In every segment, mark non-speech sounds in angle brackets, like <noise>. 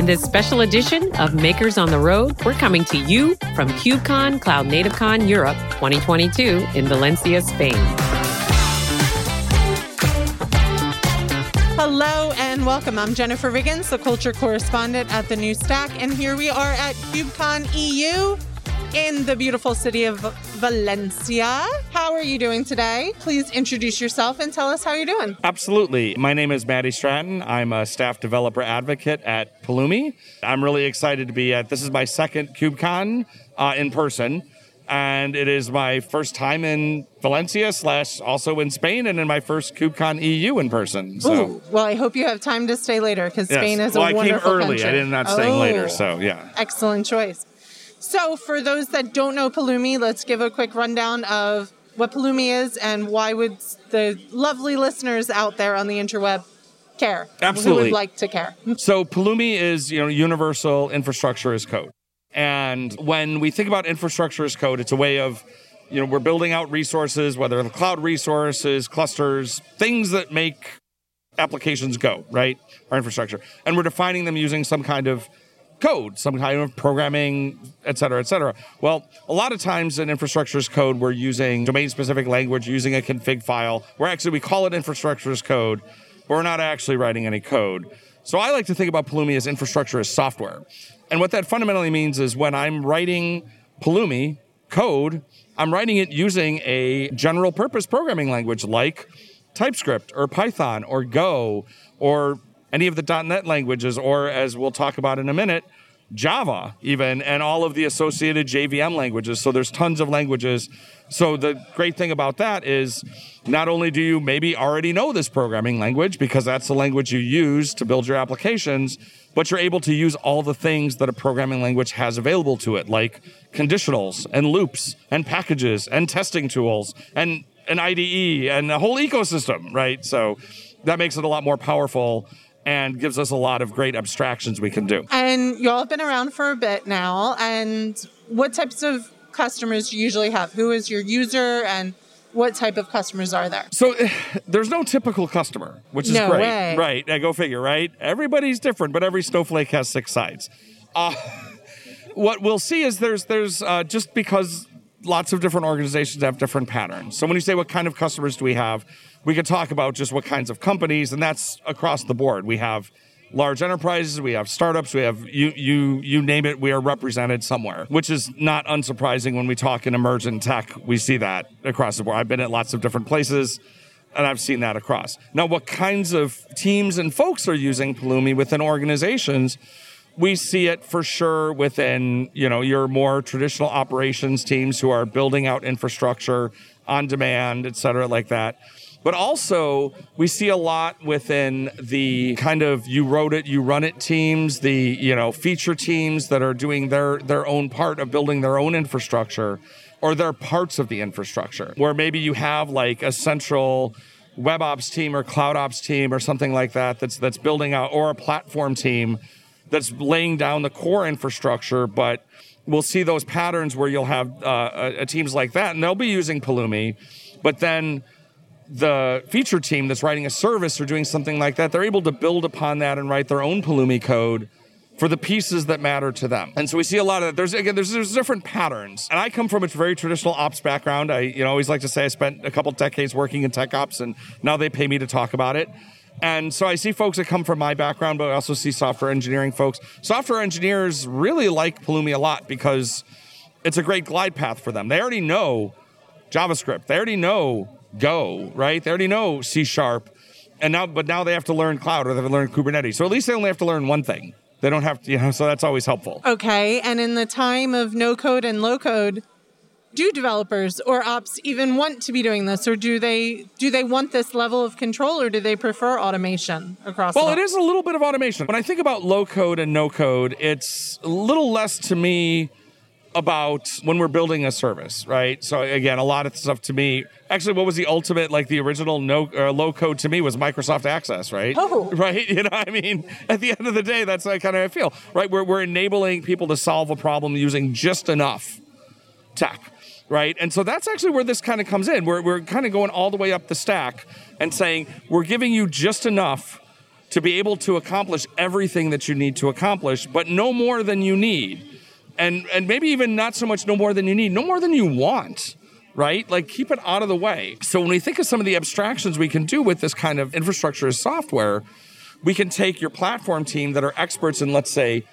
In this special edition of Makers on the Road, we're coming to you from KubeCon CloudNativeCon Europe 2022 in Valencia, Spain. Hello and welcome. I'm Jennifer Riggins, the culture correspondent at the New Stack, and here we are at KubeCon EU in the beautiful city of Valencia. How are you doing today? Please introduce yourself and tell us how you're doing. Absolutely. My name is Matty Stratton. I'm a staff developer advocate at Pulumi. I'm really excited to be at this is my second KubeCon uh, in person. And it is my first time in Valencia slash also in Spain and in my first KubeCon EU in person. So Ooh, well, I hope you have time to stay later because yes. Spain is well, a I wonderful came early. country. I did not staying Oh, later. So yeah. Excellent choice. So, for those that don't know Pulumi, let's give a quick rundown of what Pulumi is and why would the lovely listeners out there on the interweb care? Who Absolutely. would like to care? <laughs> So Pulumi is, you know, universal infrastructure as code. And when we think about infrastructure as code, it's a way of, you know, we're building out resources, whether the cloud resources, clusters, things that make applications go, right? Our infrastructure. And we're defining them using some kind of code, some kind of programming, et cetera, et cetera. Well, a lot of times in infrastructure as code, we're using domain specific language, using a config file. We're actually, we call it infrastructure as code, but we're not actually writing any code. So I like to think about Pulumi as infrastructure as software. And what that fundamentally means is when I'm writing Pulumi code, I'm writing it using a general purpose programming language like TypeScript or Python or Go or any of the .NET languages, or as we'll talk about in a minute, Java even, and all of the associated JVM languages. So there's tons of languages. So the great thing about that is not only do you maybe already know this programming language because that's the language you use to build your applications, but you're able to use all the things that a programming language has available to it, like conditionals and loops and packages and testing tools and an IDE and a whole ecosystem, right? So that makes it a lot more powerful and gives us a lot of great abstractions we can do. And y'all have been around for a bit now. And what types of customers do you usually have? Who is your user and what type of customers are there? So <sighs> there's no typical customer, which is No great. way. Right. I go figure, right? Everybody's different, but every snowflake has six sides. Uh, <laughs> what we'll see is there's there's uh, just because lots of different organizations have different patterns. So when you say what kind of customers do we have, we could talk about just what kinds of companies, and that's across the board. We have large enterprises, we have startups, we have you you you name it, we are represented somewhere, which is not unsurprising when we talk in emergent tech. We see that across the board. I've been at lots of different places. And I've seen that across. Now, what kinds of teams and folks are using Pulumi within organizations? We see it for sure within you know your more traditional operations teams who are building out infrastructure on demand et cetera like that. But also we see a lot within the kind of you wrote it you run it teams the you know feature teams that are doing their their own part of building their own infrastructure or they're parts of the infrastructure. Where maybe you have like a central web ops team or cloud ops team or something like that that's that's building out or a platform team that's laying down the core infrastructure, but we'll see those patterns where you'll have uh, uh, teams like that, and they'll be using Pulumi, but then the feature team that's writing a service or doing something like that, they're able to build upon that and write their own Pulumi code for the pieces that matter to them. And so we see a lot of that. There's again, there's, there's different patterns. And I come from a very traditional ops background. I you know always like to say I spent a couple decades working in tech ops, and now they pay me to talk about it. And so I see folks that come from my background, but I also see software engineering folks. Software engineers really like Pulumi a lot because it's a great glide path for them. They already know JavaScript. They already know Go, right? They already know C sharp. And now, but now they have to learn cloud or they have to learn Kubernetes. So at least they only have to learn one thing. They don't have to, you know, so that's always helpful. Okay. And in the time of no code and low code, do developers or ops even want to be doing this or do they do they want this level of control or do they prefer automation across Well, it is a little bit of automation. When I think about low code and no code, it's a little less to me about when we're building a service, right? So again, a lot of stuff to me. Actually, what was the ultimate, like the original no uh, low code to me was Microsoft Access, right? Oh. <laughs> right. You know, I mean, at the end of the day, that's like kind of how I feel, right? We're we're enabling people to solve a problem using just enough tech. Right. And so that's actually where this kind of comes in. We're, we're kind of going all the way up the stack and saying, we're giving you just enough to be able to accomplish everything that you need to accomplish, but no more than you need. And and maybe even not so much no more than you need, no more than you want. Right? Like keep it out of the way. So when we think of some of the abstractions we can do with this kind of infrastructure as software, we can take your platform team that are experts in, let's say,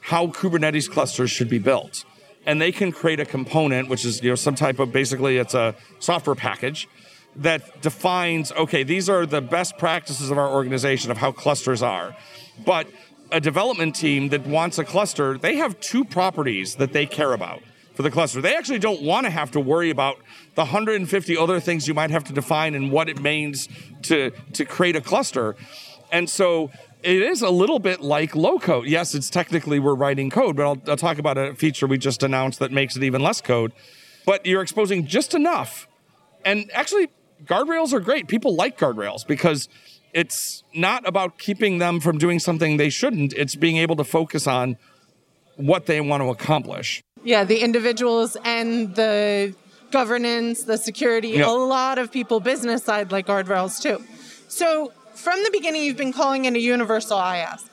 how Kubernetes clusters should be built. And they can create a component, which is you know some type of basically it's a software package that defines okay these are the best practices of our organization of how clusters are. But a development team that wants a cluster they have two properties that they care about for the cluster. They actually don't want to have to worry about the 150 other things you might have to define and what it means to to create a cluster. And so it is a little bit like low code yes it's technically we're writing code but I'll, I'll talk about a feature we just announced that makes it even less code but you're exposing just enough and actually guardrails are great. People like guardrails because it's not about keeping them from doing something they shouldn't. It's being able to focus on what they want to accomplish. Yeah, the individuals and the governance, the security, yep. a lot of people business side like guardrails too. So from the beginning, you've been calling it a universal IaaS.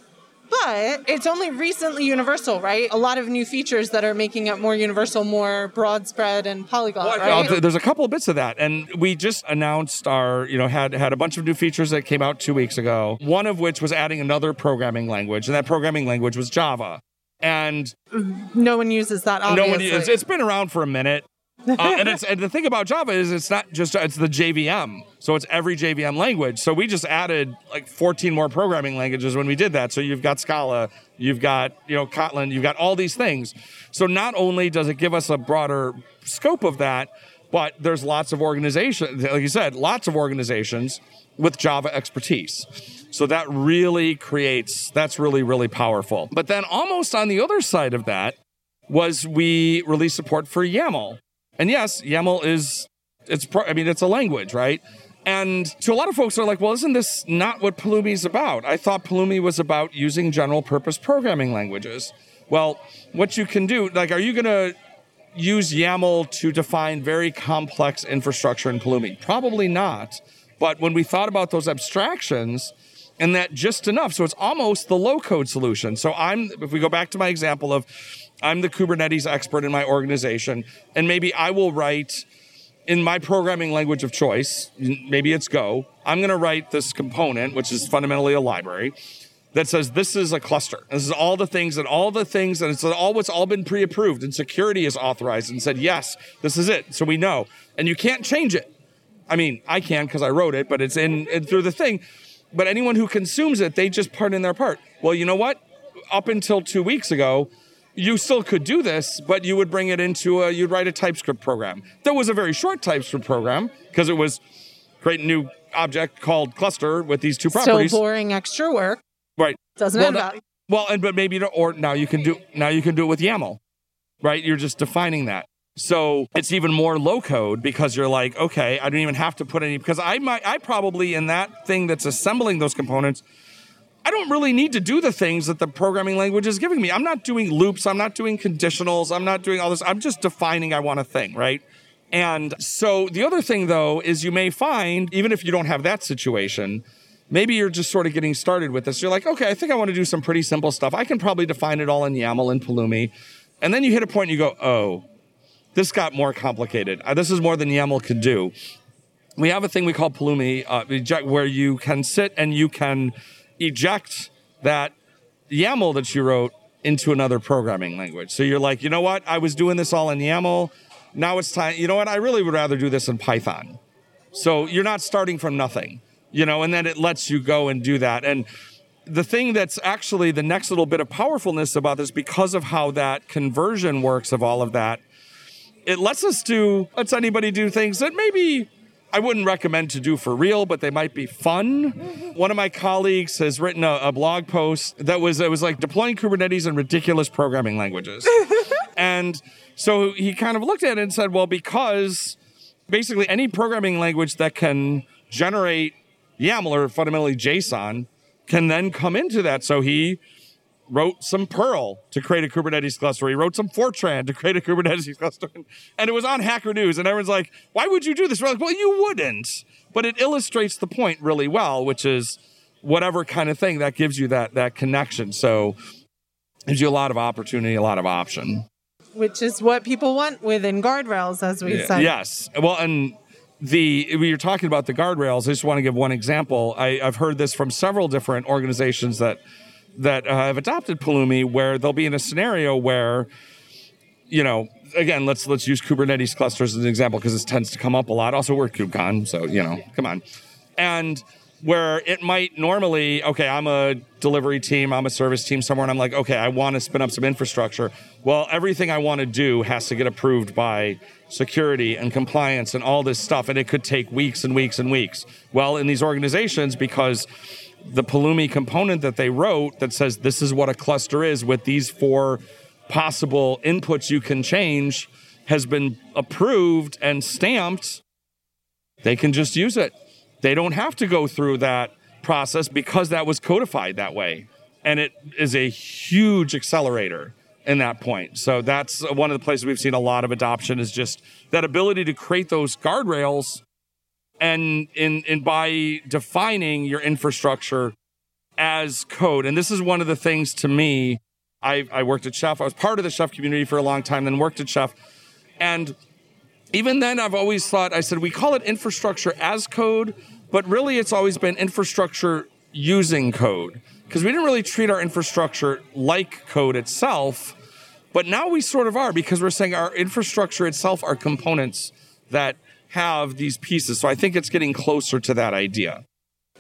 But it's only recently universal, right? A lot of new features that are making it more universal, more broad spread and polyglot. Well, right? There's a couple of bits of that, and we just announced our, you know, had had a bunch of new features that came out two weeks ago. One of which was adding another programming language, and that programming language was Java. And no one uses that. Obviously. No one uses. It's been around for a minute. Uh, and it's and the thing about Java is it's not just it's the JVM, so it's every JVM language. So we just added like 14 more programming languages when we did that. So you've got Scala, you've got you know Kotlin, you've got all these things. So not only does it give us a broader scope of that, but there's lots of organizations, like you said, lots of organizations with Java expertise. So that really creates that's really really powerful. But then almost on the other side of that was we released support for YAML. And yes, YAML is it's pro- I mean it's a language, right? And to a lot of folks are like, well, isn't this not what Pulumi is about? I thought Pulumi was about using general purpose programming languages. Well, what you can do, like, are you going to use YAML to define very complex infrastructure in Pulumi? Probably not. But when we thought about those abstractions, and that just enough, so it's almost the low code solution. So I'm, if we go back to my example of I'm the Kubernetes expert in my organization, and maybe I will write in my programming language of choice, maybe it's Go, I'm going to write this component, which is fundamentally a library, that says this is a cluster. This is all the things and all the things, and it's all what's all been pre-approved, and security is authorized and said yes, this is it. So we know, and you can't change it. I mean, I can because I wrote it, but it's in, in through the thing. But anyone who consumes it, they just part in their part. Well, you know what? Up until two weeks ago, you still could do this, but you would bring it into a, you'd write a TypeScript program. That was a very short TypeScript program because it was create a new object called cluster with these two properties. So boring extra work. Right. Doesn't well, value. Well, and but maybe or now you can do now you can do it with YAML, right? You're just defining that. So it's even more low code because you're like, okay, I don't even have to put any because I might I probably in that thing that's assembling those components I don't really need to do the things that the programming language is giving me. I'm not doing loops, I'm not doing conditionals, I'm not doing all this. I'm just defining I want a thing, right? And so the other thing though is you may find, even if you don't have that situation, maybe you're just sort of getting started with this. You're like, okay, I think I want to do some pretty simple stuff. I can probably define it all in YAML and Pulumi. And then you hit a point and you go, oh, this got more complicated. Uh, this is more than YAML could do. We have a thing we call Pulumi, uh, where you can sit and you can eject that YAML that you wrote into another programming language. So you're like, you know what? I was doing this all in YAML. Now it's time. You know what? I really would rather do this in Python. So you're not starting from nothing, you know, and then it lets you go and do that. And the thing that's actually the next little bit of powerfulness about this, because of how that conversion works of all of that, it lets us do, lets anybody do things that maybe I wouldn't recommend to do for real, but they might be fun. One of my colleagues has written a, a blog post that was it was like deploying Kubernetes in ridiculous programming languages. <laughs> and so he kind of looked at it and said, well, because basically any programming language that can generate YAML or fundamentally JSON can then come into that. So he wrote some Perl to create a Kubernetes cluster. He wrote some Fortran to create a Kubernetes <laughs> cluster. And it was on Hacker News. And everyone's like, why would you do this? We're like, well, you wouldn't. But it illustrates the point really well, which is whatever kind of thing that gives you that that connection. So gives you a lot of opportunity, a lot of option. Which is what people want within guardrails, as we Yeah. said. Yes. Well, and the when you're talking about the guardrails, I just want to give one example. I, I've heard this from several different organizations that that uh, have adopted Pulumi, where they'll be in a scenario where, you know, again, let's let's use Kubernetes clusters as an example because this tends to come up a lot. Also, we're KubeCon, so you know, come on, and where it might normally, okay, I'm a delivery team, I'm a service team somewhere, and I'm like, okay, I want to spin up some infrastructure. Well, everything I want to do has to get approved by security and compliance and all this stuff, and it could take weeks and weeks and weeks. Well, in these organizations, because the Pulumi component that they wrote that says this is what a cluster is with these four possible inputs you can change has been approved and stamped, they can just use it. They don't have to go through that process because that was codified that way. And it is a huge accelerator in that point. So that's one of the places we've seen a lot of adoption is just that ability to create those guardrails and in, in by defining your infrastructure as code. And this is one of the things to me. I, I worked at Chef. I was part of the Chef community for a long time, then worked at Chef. And even then, I've always thought, I said, we call it infrastructure as code, but really it's always been infrastructure using code because we didn't really treat our infrastructure like code itself. But now we sort of are because we're saying our infrastructure itself are components that have these pieces. So I think it's getting closer to that idea.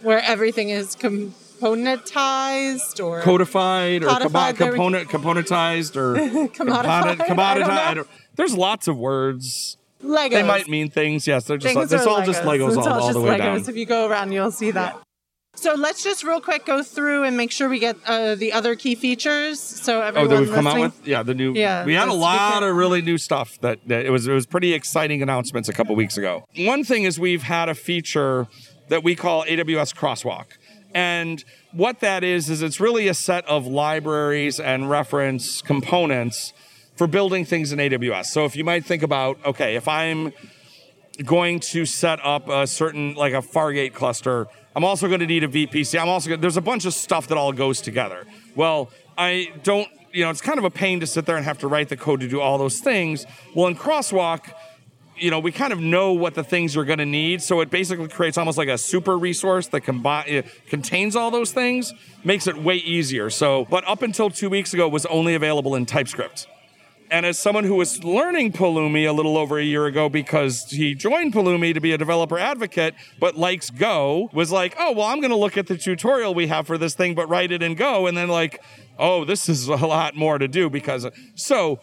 Where everything is componentized or Codified or Codified, we- component, componentized or Commodified? <laughs> I commoditized. I don't- There's lots of words. Legos. They might mean things. Yes, they're just. Things it's all just Legos It's all, all just the way Legos. down. If you go around, you'll see that. So let's just real quick go through and make sure we get uh, the other key features. So everyone Oh, that we've come out with. Yeah, the new. Yeah, we had a lot of really new stuff. That, that it was. It was pretty exciting announcements a couple weeks ago. One thing is we've had a feature that we call AWS Crosswalk, and what that is is it's really a set of libraries and reference components for building things in AWS. So if you might think about, okay, if I'm going to set up a certain like a Fargate cluster. I'm also going to need a VPC. I'm also going there's a bunch of stuff that all goes together. Well, I don't, you know, it's kind of a pain to sit there and have to write the code to do all those things. Well, in Crosswalk, you know, we kind of know what the things you're going to need. So it basically creates almost like a super resource that combi- contains all those things, makes it way easier. So, but up until two weeks ago, was only available in TypeScript. And as someone who was learning Pulumi a little over a year ago because he joined Pulumi to be a developer advocate, but likes Go, was like, oh, well, I'm going to look at the tutorial we have for this thing, but write it in Go. And then, like, oh, this is a lot more to do because. So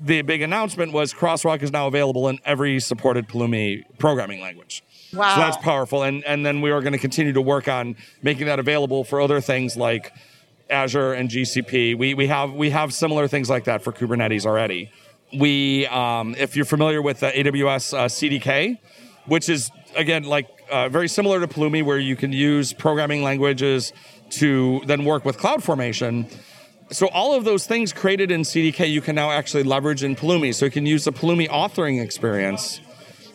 the big announcement was Crosswalk is now available in every supported Pulumi programming language. Wow. So that's powerful. And, and then we are going to continue to work on making that available for other things like Azure and GCP. We, we have we have similar things like that for Kubernetes already. We, um, if you're familiar with the AWS uh, CDK, which is again like uh, very similar to Pulumi, where you can use programming languages to then work with CloudFormation. So all of those things created in CDK, you can now actually leverage in Pulumi. So you can use the Pulumi authoring experience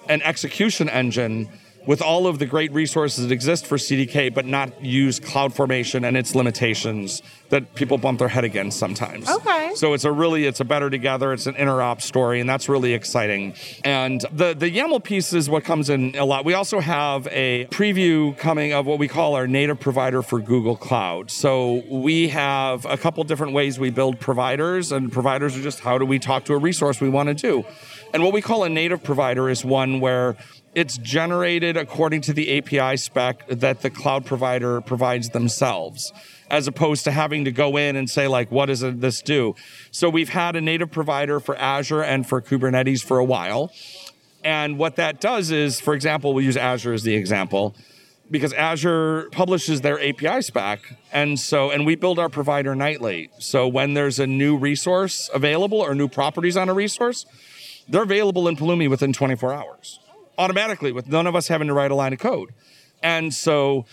and execution engine with all of the great resources that exist for CDK, but not use CloudFormation and its limitations that people bump their head against sometimes. Okay. So it's a really it's a better together. It's an interop story, and that's really exciting. And the the YAML piece is what comes in a lot. We also have a preview coming of what we call our native provider for Google Cloud. So we have a couple different ways we build providers, and providers are just how do we talk to a resource we want to do. And what we call a native provider is one where it's generated according to the API spec that the cloud provider provides themselves, as opposed to having to go in and say, like, what does this do? So we've had a native provider for Azure and for Kubernetes for a while. And what that does is, for example, we'll use Azure as the example because Azure publishes their API spec. And so, and we build our provider nightly. So when there's a new resource available or new properties on a resource, they're available in Pulumi within 24 hours automatically with none of us having to write a line of code. And so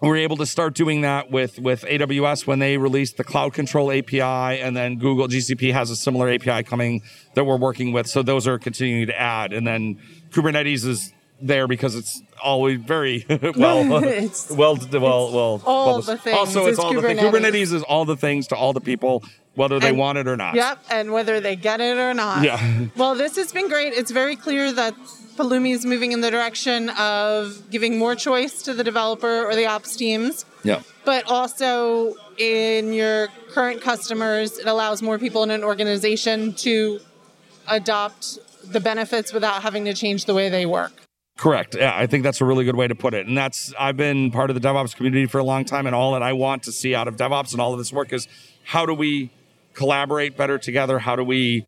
we're able to start doing that with, with AWS when they released the Cloud Control API, and then Google GCP has a similar API coming that we're working with. So those are continuing to add. And then Kubernetes is there because it's always very <laughs> <laughs> well, It's- well, well, well. all the things. Also, it's, It's all the things. Kubernetes. Kubernetes is all the things to all the people, whether they And- want it or not. Yep, and whether they get it or not. Yeah. Well, this has been great. It's very clear that Pulumi is moving in the direction of giving more choice to the developer or the ops teams, Yeah. but also in your current customers, it allows more people in an organization to adopt the benefits without having to change the way they work. Correct. Yeah, I think that's a really good way to put it. And that's I've been part of the DevOps community for a long time, and all that I want to see out of DevOps and all of this work is how do we collaborate better together? How do we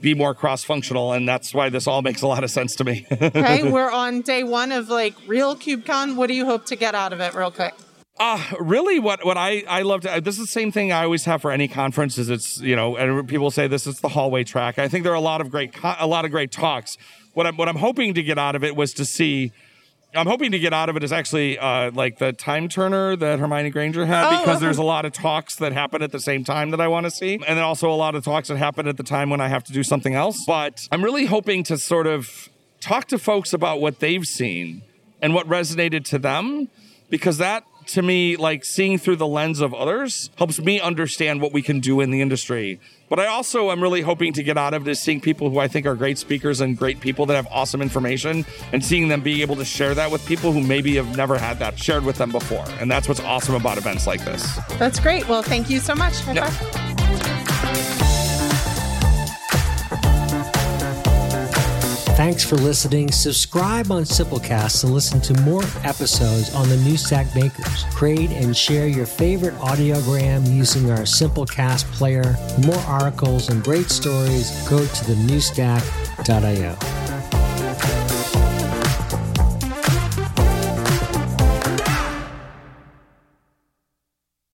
be more cross-functional? And that's why this all makes a lot of sense to me. <laughs> Okay, we're on day one of like real KubeCon. What do you hope to get out of it, real quick? Uh, really, what what I I love to this is the same thing I always have for any conference. Is it's you know, and people say this is the hallway track. I think there are a lot of great a lot of great talks. What I'm what I'm hoping to get out of it was to see. I'm hoping to get out of it is actually uh, like the time turner that Hermione Granger had Oh, because okay. there's a lot of talks that happen at the same time that I want to see, and then also a lot of talks that happen at the time when I have to do something else. But I'm really hoping to sort of talk to folks about what they've seen and what resonated to them because that to me like seeing through the lens of others helps me understand what we can do in the industry but i also am really hoping to get out of it is seeing people who i think are great speakers and great people that have awesome information and seeing them be able to share that with people who maybe have never had that shared with them before and that's what's awesome about events like this That's great. Well, thank you so much. Yeah. Thanks for listening. Subscribe on Simplecast and listen to more episodes on the New Stack Makers. Create and share your favorite audiogram using our Simplecast player. For more articles and great stories, go to thenewstack.io.